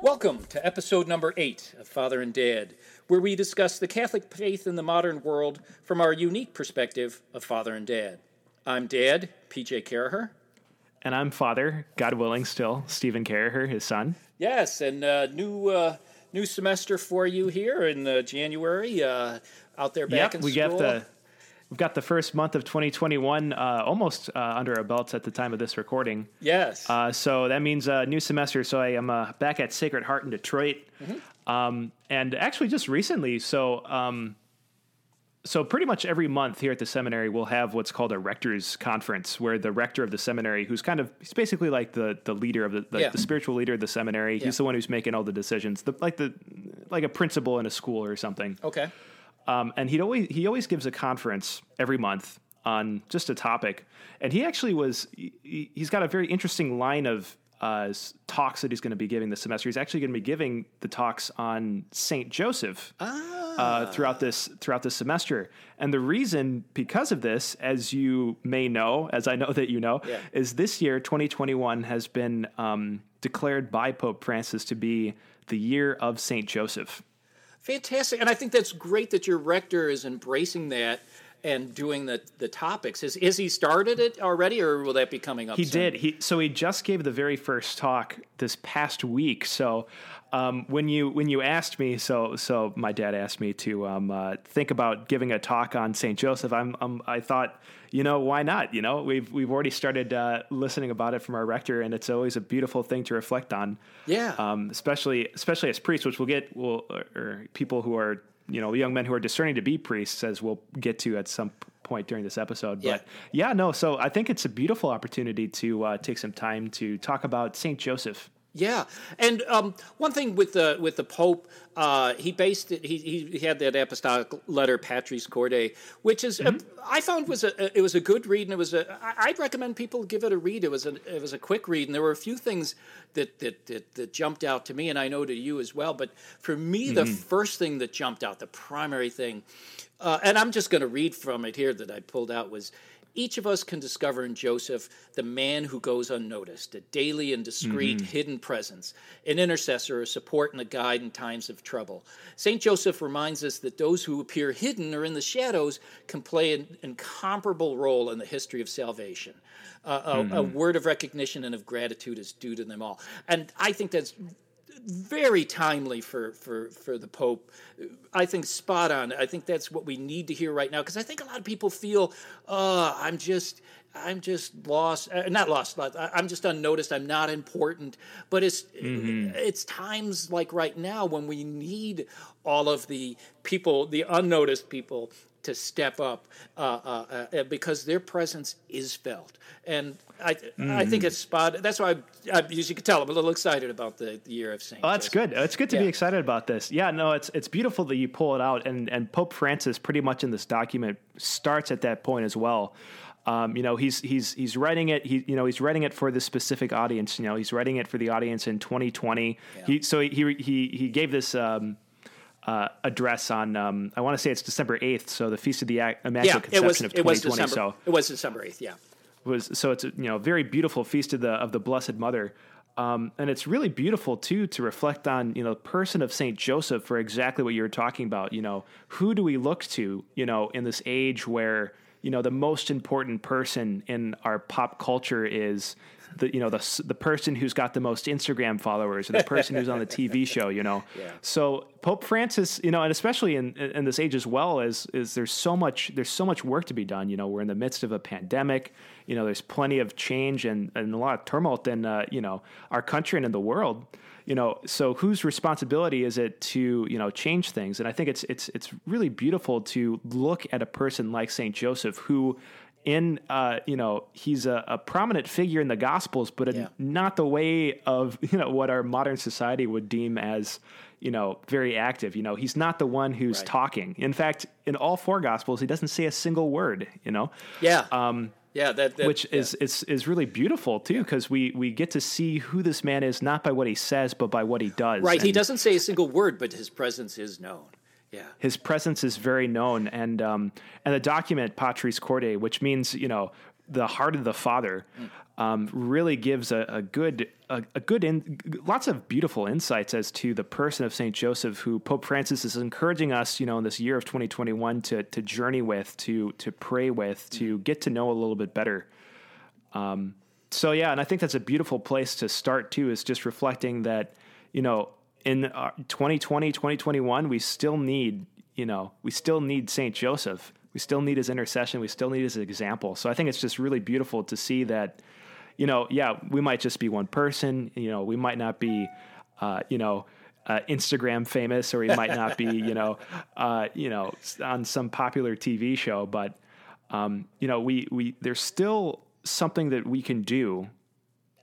Welcome to episode number eight of Father and Dad, where we discuss the Catholic faith in the modern world from our unique perspective of Father and Dad. I'm Dad, PJ Caraher. And I'm Father, God willing, still Stephen Caraher, his son. Yes, and uh, new uh, new semester for you here in uh, January. Uh, out there back yep, in we school. got the we've got the first month of 2021 uh, almost uh, under our belts at the time of this recording. yes. Uh, so that means a new semester. So I am uh, back at Sacred Heart in Detroit, Mm-hmm. um, and actually just recently. So um, so pretty much every month here at the seminary, we'll have what's called a rector's conference, where the rector of the seminary, who's kind of he's basically like the the leader of the the, Yeah. the spiritual leader of the seminary, Yeah. he's the one who's making all the decisions, the, like the like a principal in a school or something. okay. Um, and he always he always gives a conference every month on just a topic. And he actually was he, he's got a very interesting line of uh, talks that he's going to be giving this semester. He's actually going to be giving the talks on Saint Joseph uh, throughout this throughout this semester. And the reason because of this, as you may know, as I know that you know, Yeah. is this year 2021 has been um, declared by Pope Francis to be the year of Saint Joseph. Fantastic. And I think that's great that your rector is embracing that and doing the, the topics. Is, is he started it already or will that be coming up He soon? did. He so he just gave the very first talk this past week. So um, when you when you asked me, so so my dad asked me to um, uh, think about giving a talk on Saint Joseph. I'm, um, I thought, you know, why not? You know, we've we've already started uh, listening about it from our rector, and it's always a beautiful thing to reflect on. Yeah. Um, especially especially as priests, which we'll get, will or, or people who are you know young men who are discerning to be priests, as we'll get to at some point during this episode. Yeah. But yeah, no. So I think it's a beautiful opportunity to uh, take some time to talk about Saint Joseph. Yeah, and um, one thing with the with the Pope, uh, he based it. He, he had that apostolic letter, Patris Corde, which is Mm-hmm. a, I found was a it was a good read, and it was a I- I'd recommend people give it a read. It was a it was a quick read, and there were a few things that that that, that jumped out to me, and I know to you as well. But for me, the Mm-hmm. first thing that jumped out, the primary thing, uh, and I'm just going to read from it here that I pulled out was. Each of us can discover in Joseph the man who goes unnoticed, a daily and discreet hidden presence, an intercessor, a support and a guide in times of trouble. St. Joseph reminds us that those who appear hidden or in the shadows can play an incomparable role in the history of salvation. Uh, a, a word of recognition and of gratitude is due to them all. And I think that's very timely for, for, for the Pope. I think spot on. I think that's what we need to hear right now because I think a lot of people feel, oh, I'm just. I'm just lost, uh, not lost. I'm just unnoticed. I'm not important. But it's it's times like right now when we need all of the people, the unnoticed people, to step up uh, uh, uh, because their presence is felt. And I I think it's spot. That's why, I, I, as you can tell, I'm a little excited about the, the year of Saint. Oh, that's Joseph. good. It's good to Yeah. be excited about this. Yeah, no, it's it's beautiful that you pull it out, and and Pope Francis pretty much in this document starts at that point as well. Um, you know, he's he's he's writing it. He you know he's writing it for this specific audience. You know, he's writing it for the audience in 2020. He so he he he gave this. Um, uh, address on um, I want to say it's December 8th, so the Feast of the Ac- Yeah, Immaculate it was Conception of it was 2020. December. So It was December eighth. Yeah. was so it's a you know very beautiful feast of the of the Blessed Mother, um, and it's really beautiful too to reflect on you know the person of Saint Joseph for exactly what you were talking about. You know, who do we look to? You know, in this age where you know the most important person in our pop culture is the you know the the person who's got the most Instagram followers or the person who's on the TV show. You know, Yeah. so Pope Francis, you know, and especially in in this age as well, is is there's so much there's so much work to be done. You know, we're in the midst of a pandemic. You know, there's plenty of change and, and a lot of tumult in uh, you know our country and in the world. You know, so whose responsibility is it to you know change things? And I think it's it's it's really beautiful to look at a person like Saint Joseph who. In uh, you know, he's a, a prominent figure in the Gospels, but in Yeah. not the way of you know what our modern society would deem as you know very active you know he's not the one who's Right. talking in fact in all four gospels he doesn't say a single word you know Yeah. Um, yeah. That, that which is is is really beautiful too because we we get to see who this man is not by what he says but by what he does right. He doesn't say a single word, but his presence is known. Yeah. his presence is very known and um and the document patris corde which means you know the heart of the Father um, really gives a, a good a, a good in, lots of beautiful insights as to the person of Saint Joseph, who Pope Francis is encouraging us, you know, in this year of 2021 to to journey with, to to pray with, to get to know a little bit better. Um, so yeah, and I think that's a beautiful place to start too. Is just reflecting that, you know, in 2020, 2021, we still need, you know, we still need Saint Joseph we still need his intercession. We still need his example. So I think it's just really beautiful to see that, you know, yeah, we might just be one person. You know, we might not be, uh, you know, uh, Instagram famous, or we might not be, you know, uh, you know, on some popular TV show. But um, you know, we we there's still something that we can do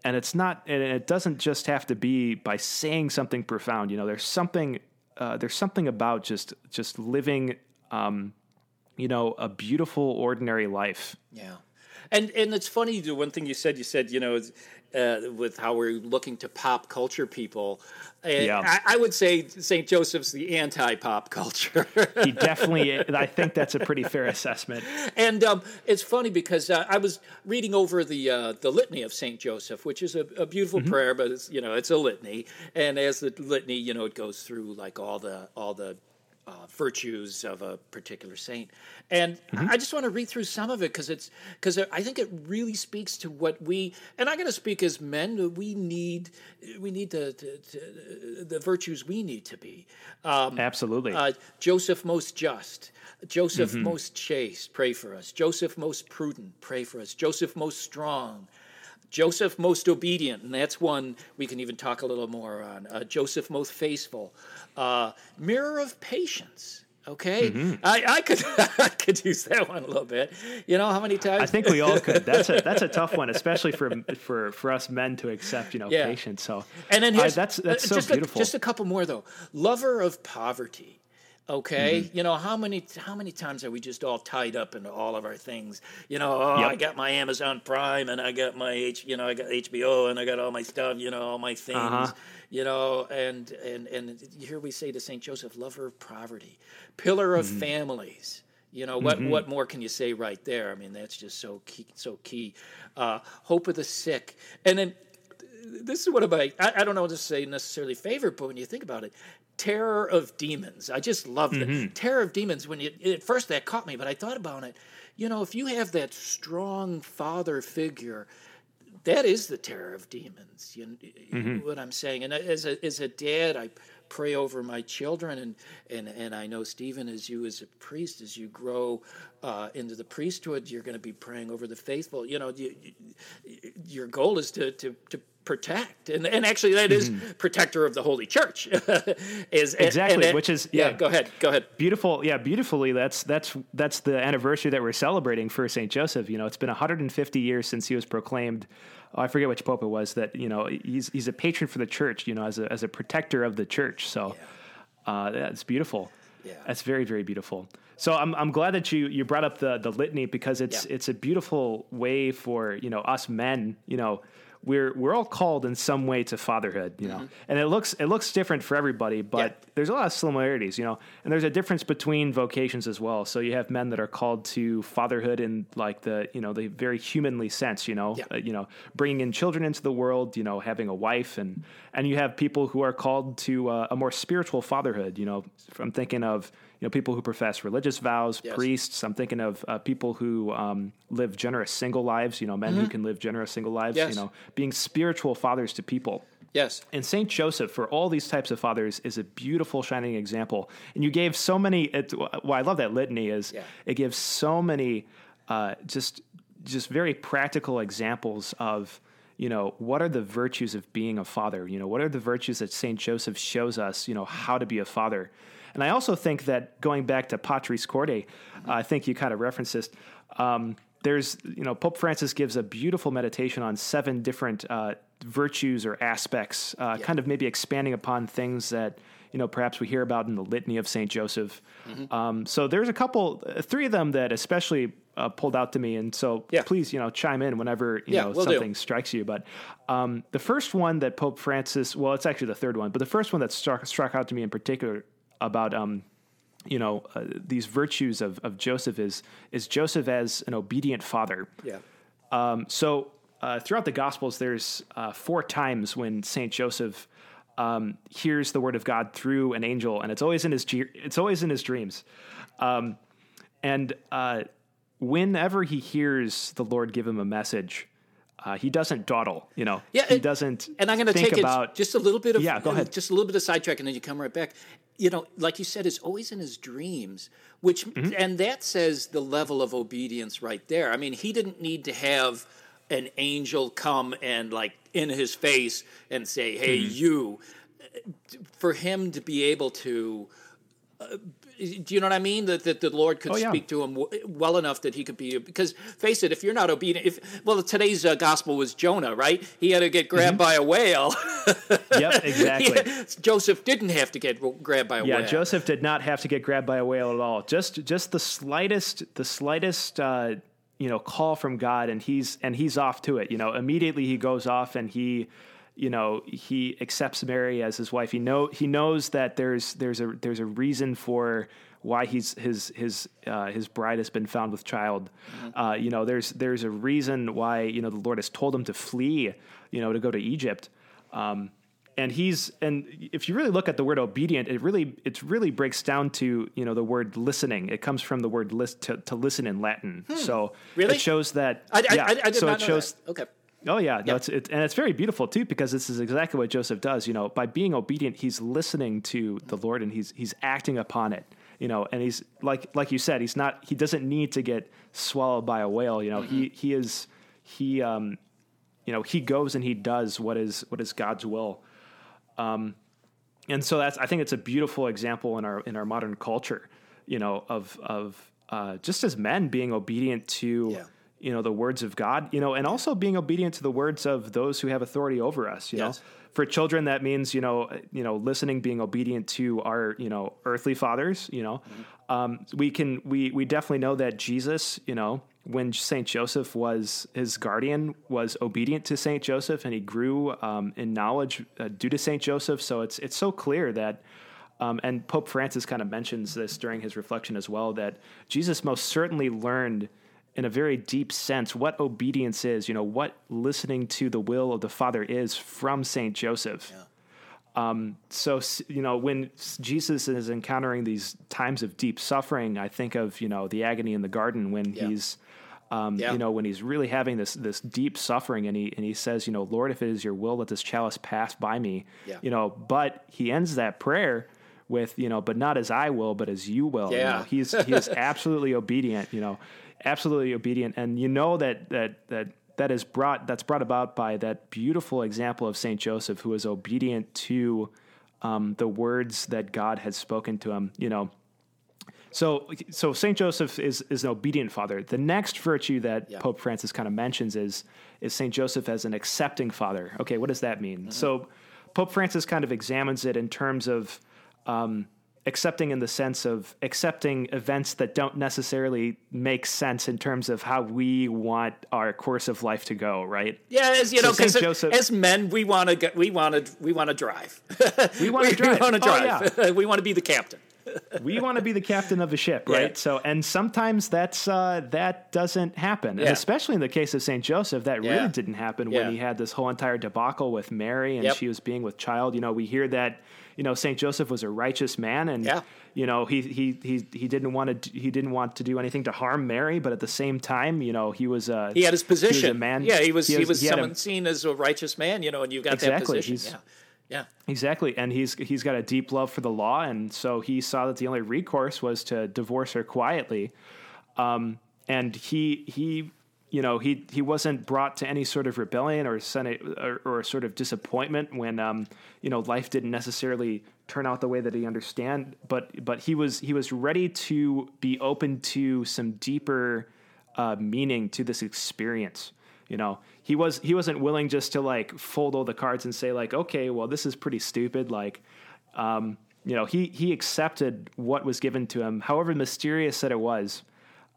and it's not and it doesn't just have to be by saying something profound you know there's something uh, there's something about just just living um, you know, a beautiful, ordinary life. Yeah. And and it's funny the one thing you said you said you know uh, with how we're looking to pop culture people. Uh, yeah. I, I, would say St. Joseph's the anti-pop culture. he definitely. I think that's a pretty fair assessment. And um, it's funny because uh, I was reading over the uh, the litany of St. Joseph, which is a, a beautiful mm-hmm. prayer, but it's you know it's a litany, and as the litany, you know, it goes through like all the all the uh, virtues of a particular saint. And mm-hmm. I just want to read through some of it because it's because I think it really speaks to what we and I'm going to speak as men. We need we need the the, the virtues we need to be. Um, Absolutely. Uh, Joseph most just. Joseph mm-hmm. most chaste, pray for us. Joseph most prudent, pray for us. Joseph most strong. Joseph most obedient, and that's one we can even talk a little more on. Uh, Joseph most faithful, uh, mirror of patience. Okay, mm-hmm. I, I could I could use that one a little bit. You know how many times? I think we all could. That's a that's a tough one, especially for for for us men to accept. You know, yeah. patience. So and then that's that's so just beautiful. A, just a couple more though. Lover of poverty. Okay, mm-hmm. you know how many how many times are we just all tied up into all of our things? You know, oh, yep. I got my Amazon Prime and I got my H, you know, I got HBO and I got all my stuff, you know, all my things, uh-huh. you know, and and and here we say to Saint Joseph, lover of poverty, pillar of mm-hmm. families. You know what? Mm-hmm. What more can you say right there? I mean, that's just so key. So key. Uh, hope of the sick, and then this is one of my I, I don't know to say necessarily favorite, but when you think about it, terror of demons. I just love mm-hmm. it. Terror of demons. When you at first that caught me, but I thought about it. You know, if you have that strong father figure, that is the terror of demons. You, mm-hmm. you know what I'm saying? And as a as a dad, I pray over my children, and and and I know Stephen, as you as a priest, as you grow uh, into the priesthood, you're going to be praying over the faithful. You know, you, your goal is to to to protect and, and actually that is mm-hmm. protector of the holy church is exactly and, which is yeah, yeah, go ahead go ahead beautiful yeah beautifully that's that's that's the anniversary that we're celebrating for saint joseph you know it's been 150 years since he was proclaimed oh, i forget which pope it was that you know he's he's a patron for the church you know as a as a protector of the church so yeah. uh, that's beautiful yeah. That's very, very beautiful. So I'm, I'm glad that you, you brought up the, the litany because it's, yeah. it's a beautiful way for, you know, us men, you know, we're we're all called in some way to fatherhood, you know, mm-hmm. and it looks it looks different for everybody, but yeah. there's a lot of similarities, you know, and there's a difference between vocations as well. So you have men that are called to fatherhood in like the you know the very humanly sense, you know, yeah. uh, you know, bringing in children into the world, you know, having a wife, and and you have people who are called to uh, a more spiritual fatherhood. You know, I'm thinking of you know people who profess religious vows, yes. priests. I'm thinking of uh, people who um, live generous single lives. You know, men mm-hmm. who can live generous single lives. Yes. You know, being spiritual fathers to people. Yes. And Saint Joseph, for all these types of fathers, is a beautiful, shining example. And you gave so many. It, well, I love that litany. Is yeah. it gives so many, uh, just just very practical examples of you know what are the virtues of being a father you know what are the virtues that saint joseph shows us you know how to be a father and I also think that going back to Patris Corde, uh, I think you kind of referenced this. Um, there's, you know, Pope Francis gives a beautiful meditation on seven different uh, virtues or aspects, uh, yeah. kind of maybe expanding upon things that you know perhaps we hear about in the litany of Saint Joseph. Mm-hmm. Um, so there's a couple, uh, three of them that especially uh, pulled out to me, and so yeah. please you know chime in whenever you yeah, know we'll something do. strikes you. But um, the first one that Pope Francis, well, it's actually the third one, but the first one that struck struck out to me in particular about um, you know uh, these virtues of, of Joseph is is Joseph as an obedient father. Yeah. Um, so uh, throughout the Gospels, there's uh, four times when Saint Joseph um, hears the word of God through an angel, and it's always in his it's always in his dreams. Um, and uh, whenever he hears the Lord give him a message, uh, he doesn't dawdle. You know, Yeah, he and- doesn't. And I'm going to take about it just a little bit of Yeah, go ahead. just a little bit of sidetrack, and then you come right back. You know, like you said, it's always in his dreams, which Mm-hmm. and that says the level of obedience right there. I mean, he didn't need to have an angel come and like in his face and say, "Hey, Mm-hmm. you." For him to be able to do you know what I mean? That, that the Lord could Oh, yeah. speak to him w- well enough that he could be because face it, if you're not obedient, if well, today's uh, gospel was Jonah, right? He had to get grabbed by a whale. Yep, exactly. Joseph didn't have to get grabbed by a Yeah, whale. Yeah, Joseph did not have to get grabbed by a whale at all. Just just the slightest the slightest uh, you know call from God, and he's and he's off to it. You know, immediately he goes off and he you know he accepts Mary as his wife. He know he knows that there's there's a there's a reason for why he's his his uh, his bride has been found with child. Uh, you know, there's there's a reason why you know the Lord has told him to flee. You know, to go to Egypt. Um, and he's and if you really look at the word obedient it really it really breaks down to you know the word listening it comes from the word list to, to listen in latin so Hmm. Really? it shows that I, I, yeah, I, I did so not it know shows that. Okay. Oh yeah. No, it's, it, and it's very beautiful too because this is exactly what joseph does. You know by being obedient he's listening to the lord and he's he's acting upon it you know and he's like like you said he's not he doesn't need to get swallowed by a whale you know. He he is he um you know he goes and he does what is what is god's will. Um, and so that's I think it's a beautiful example in our in our modern culture, you know, of of uh, just as men being obedient to Yeah. You know the words of God, you know, and also being obedient to the words of those who have authority over us. You Yes. know, for children that means you know you know listening, being obedient to our you know earthly fathers. You know, um, we can we we definitely know that Jesus, you know. When Saint Joseph was his guardian, was obedient to Saint Joseph, and he grew um, in knowledge uh, due to Saint Joseph. So it's it's so clear that um, and Pope Francis kind of mentions this during his reflection as well that Jesus most certainly learned in a very deep sense what obedience is, you know, what listening to the will of the Father is from Saint Joseph. Um, so, you know, when Jesus is encountering these times of deep suffering, I think of, you know, the agony in the garden when Yeah. he's, um, Yeah. you know, when he's really having this, this deep suffering and he, and he says, you know, Lord, if it is your will, let this chalice pass by me, Yeah. you know, but he ends that prayer with, you know, but not as I will, but as you will. You Yeah. know, he's, he is absolutely obedient, you know, absolutely obedient. And you know that, that, that, that is brought, that's brought about by that beautiful example of Saint Joseph, who is obedient to, um, the words that God has spoken to him, you know, so, so Saint Joseph is is an obedient father. The next virtue that Yeah. Pope Francis kind of mentions is is Saint Joseph as an accepting father. Okay, what does that mean? So, Pope Francis kind of examines it in terms of um, accepting in the sense of accepting events that don't necessarily make sense in terms of how we want our course of life to go. Right? Yeah, as you So know, because Joseph- as men, we want to we want to we want to drive. We want to drive. We want to Oh, drive. we want to be the captain. we want to be the captain of a ship, right? Yeah. So, and sometimes that's uh, that doesn't happen, and especially in the case of Saint Joseph, that Yeah. really didn't happen Yeah. when he had this whole entire debacle with Mary, and Yep. she was being with child. You know, we hear that you know Saint Joseph was a righteous man, and Yeah. you know he he he he didn't want to he didn't want to do anything to harm Mary, but at the same time, you know, he was a He had his position. a man. Yeah, he was. He, was, he had a- someone seen as a righteous man. You know, and you've got Exactly, that position. Yeah, yeah. Exactly, and he's he's got a deep love for the law, and so he saw that the only recourse was to divorce her quietly. Um, and he he you know he he wasn't brought to any sort of rebellion or senate or, or sort of disappointment when um, you know life didn't necessarily turn out the way that he understand. But but he was he was ready to be open to some deeper uh, meaning to this experience. You know, he was he wasn't willing just to like fold all the cards and say like, okay, well, this is pretty stupid. Like, um, you know, he he accepted what was given to him, however mysterious that it was,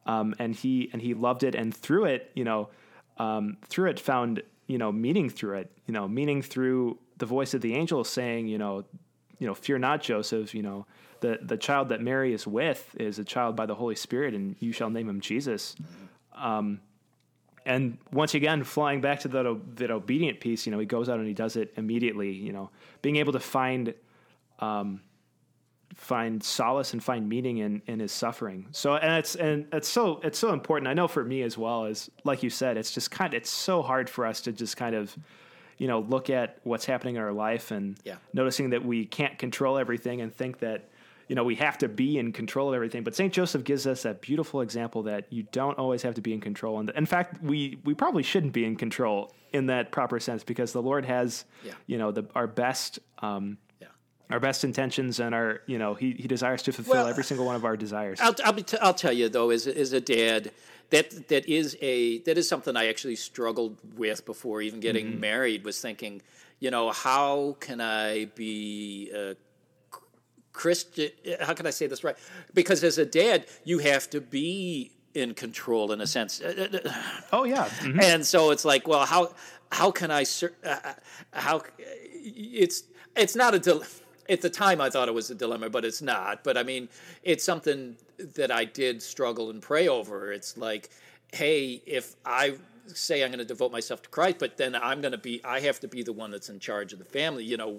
um, and he and he loved it, and through it, you know, um, through it found you know meaning through it, you know, meaning through the voice of the angel saying, you know, you know, fear not, Joseph. You know, the the child that Mary is with is a child by the Holy Spirit, and you shall name him Jesus. Um, and once again, flying back to that that obedient piece, you know, he goes out and he does it immediately. You know, being able to find um, find solace and find meaning in in his suffering. So and it's and it's so it's so important. I know for me as well as like you said, it's just kind of it's so hard for us to just kind of you know look at what's happening in our life and Yeah. noticing that we can't control everything and think that you know we have to be in control of everything. But Saint Joseph gives us that beautiful example that you don't always have to be in control. And in fact, we we probably shouldn't be in control in that proper sense because the Lord has Yeah. you know the our best. Um. Our best intentions and our you know he, he desires to fulfill Well, every single one of our desires I'll, I'll, be t- I'll tell you though, as a, as a dad, that that is a that is something I actually struggled with before even getting Mm-hmm. married. Was thinking, you know, how can I be a Christian? How can I say this right? Because as a dad, you have to be in control in a sense. oh yeah Mhm. and so it's like, well, how how can I uh, uh, how it's it's not a dil- at the time I thought it was a dilemma, but it's not. But I mean, it's something that I did struggle and pray over. It's like, hey, if I say I'm going to devote myself to Christ, but then I'm going to be I have to be the one that's in charge of the family. You know,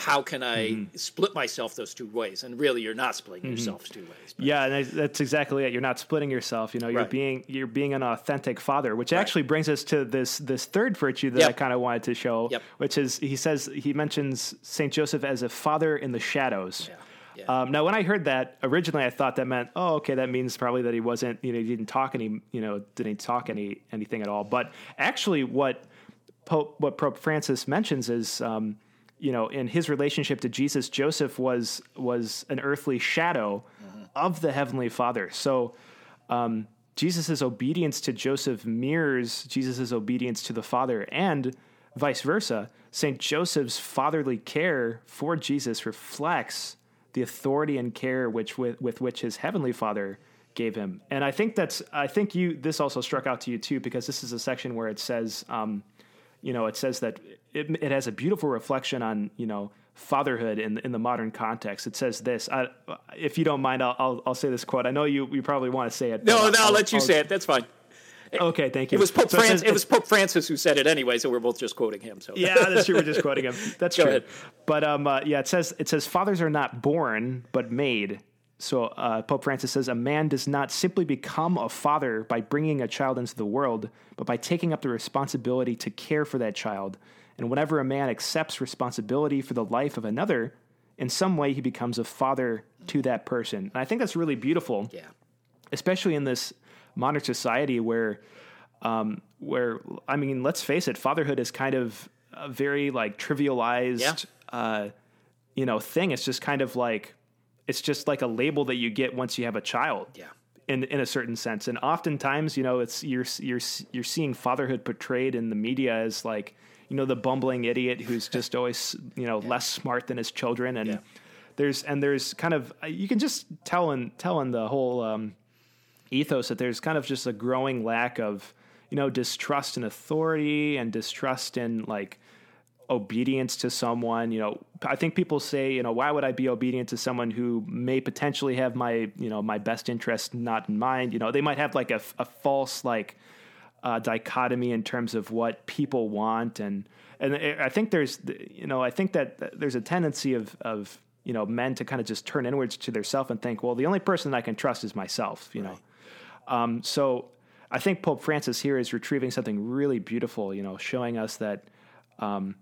how can I split myself those two ways? And really, you're not splitting yourself two ways. yeah and that's exactly it you're not splitting yourself you know you're Right. being you're being an authentic father which actually brings us to this this third virtue that i kind of wanted to show Yep. which is he says he mentions saint joseph as a father in the shadows Yeah. Yeah. Um, now, when I heard that originally, I thought that meant, oh, okay, that means probably that he wasn't, you know, he didn't talk any, you know, didn't talk any anything at all. But actually, what Pope what Pope Francis mentions is, um, you know, in his relationship to Jesus, Joseph was was an earthly shadow of the heavenly Father. So. Um, Jesus' obedience to Joseph mirrors Jesus' obedience to the Father, and vice versa. St. Joseph's fatherly care for Jesus reflects the authority and care which with, with which his heavenly Father gave him. And I think that's I think you this also struck out to you too because this is a section where it says, um, you know, it says that it, it has a beautiful reflection on you know fatherhood in in the modern context. It says this. I, if you don't mind, I'll, I'll I'll say this quote. I know you you probably want to say it. no, no, I'll, let you say it. That's fine. Okay, thank you. It was Pope So it Francis. says- It was Pope Francis who said it anyway, so we're both just quoting him. So yeah, that's true. We're just quoting him. That's Go true. ahead. But um, uh, yeah, it says it says fathers are not born but made. So uh, Pope Francis says a man does not simply become a father by bringing a child into the world, but by taking up the responsibility to care for that child. And whenever a man accepts responsibility for the life of another, in some way he becomes a father to that person. And I think that's really beautiful yeah, especially in this modern society where um, where I mean, let's face it, fatherhood is kind of a very like trivialized, Yeah. uh, you know, thing. It's just kind of like it's just like a label that you get once you have a child. Yeah. In, in a certain sense, and oftentimes, you know, it's you're you're you're seeing fatherhood portrayed in the media as like, you know, the bumbling idiot who's just always, you know, less smart than his children, and Yeah. there's and there's kind of you can just tell in tell in the whole um, ethos that there's kind of just a growing lack of you know distrust in authority and distrust in like obedience to someone. You know i think people say you know why would i be obedient to someone who may potentially have my you know my best interest not in mind? You know they might have like a, a false like uh, dichotomy in terms of what people want. And and I think there's you know I think that there's a tendency of of you know men to kind of just turn inwards to their self and think well the only person I can trust is myself you know? Um, so I think Pope Francis here is retrieving something really beautiful you know showing us that um,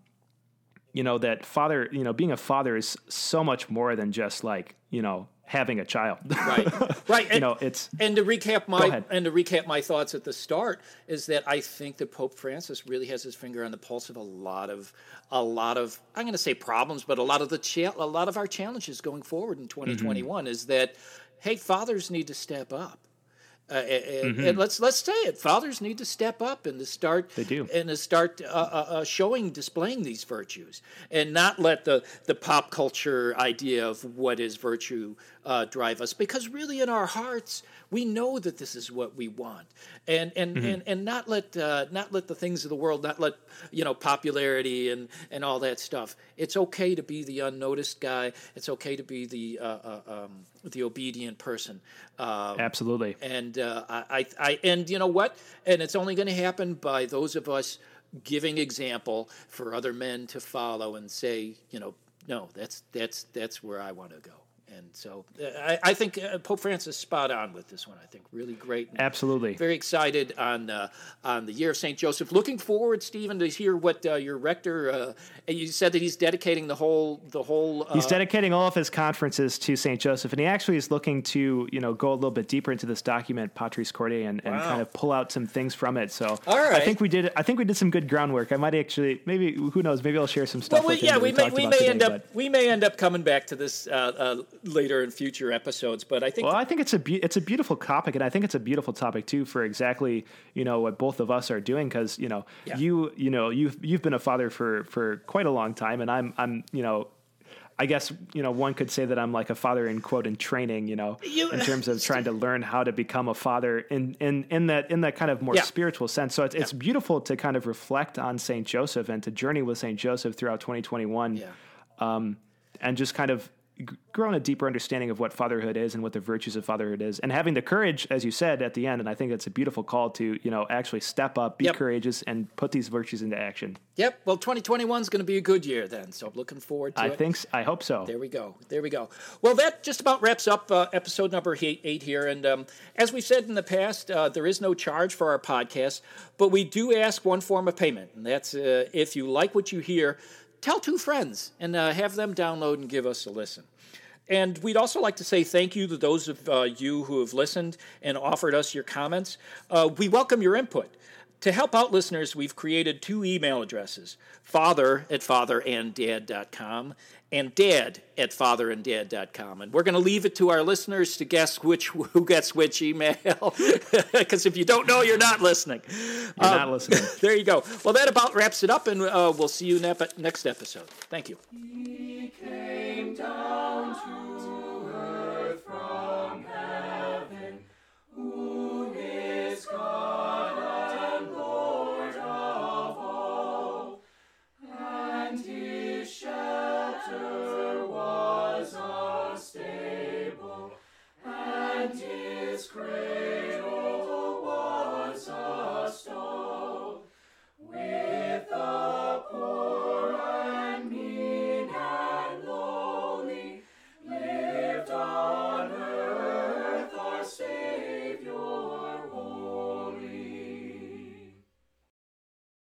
you know that father you know being a father is so much more than just like you know having a child right, right. you And, know it's and to recap my and to recap my thoughts at the start is that I think that Pope Francis really has his finger on the pulse of a lot of a lot of I'm going to say problems, but a lot of the cha- a lot of our challenges going forward in mm-hmm. 2021 is that hey, fathers need to step up. Uh, and, and let's let's say it. Fathers need to step up and to start They do. and to start uh, uh, uh, showing, displaying these virtues, and not let the the pop culture idea of what is virtue uh, drive us. Because really, in our hearts, we know that this is what we want, and and and, and not let uh, not let the things of the world, not let you know popularity and and all that stuff. It's okay to be the unnoticed guy. It's okay to be the uh, uh, um, the obedient person. Um, Absolutely. And uh, I, I, and you know what? And it's only going to happen by those of us giving example for other men to follow and say, you know, no, that's that's that's where I want to go. And so uh, I, I think uh, Pope Francis spot on with this one. I think really great. Absolutely. Very excited on uh, on the year of St. Joseph. Looking forward, Stephen, to hear what uh, your rector. Uh, you said that he's dedicating the whole the whole. he's dedicating all of his conferences to St. Joseph, and he actually is looking to you know go a little bit deeper into this document, Patris Corde, and, and wow. kind of pull out some things from it. So right. I think we did. I think we did some good groundwork. I might actually maybe who knows maybe I'll share some stuff. Well, we, yeah, we may we may today, end up we may end up coming back to this later in future episodes. But I think well, I think it's a be- it's a beautiful topic, and I think it's a beautiful topic too for exactly you know what both of us are doing because you know yeah. you you know you've you've been a father for for quite a long time, and I'm I'm you know I guess you know one could say that I'm like a father in quote in training, you know, you, in terms of trying to learn how to become a father in in in that in that kind of more yeah. spiritual sense. So it's yeah. it's beautiful to kind of reflect on Saint Joseph and to journey with Saint Joseph throughout 2021, yeah. um, and just kind of grown a deeper understanding of what fatherhood is and what the virtues of fatherhood is. And having the courage as you said at the end and i think it's a beautiful call to you know actually step up be yep. courageous and put these virtues into action. Yep. Well 2021 is going to be a good year then so i'm looking forward to I it. i think i hope so. There we go. There we go. Well that just about wraps up uh, episode number eight, eight here and um, as we've said in the past uh, there is no charge for our podcast but we do ask one form of payment and that's uh, if you like what you hear tell two friends and uh, have them download and give us a listen. And we'd also like to say thank you to those of uh, you who have listened and offered us your comments. Uh, we welcome your input. To help out listeners, we've created two email addresses father at fatheranddad.com and dad at fatheranddad.com. And we're going to leave it to our listeners to guess which who gets which email. Because if you don't know, you're not listening. You're um, not listening. there you go. Well, that about wraps it up, and uh, we'll see you next episode. Thank you.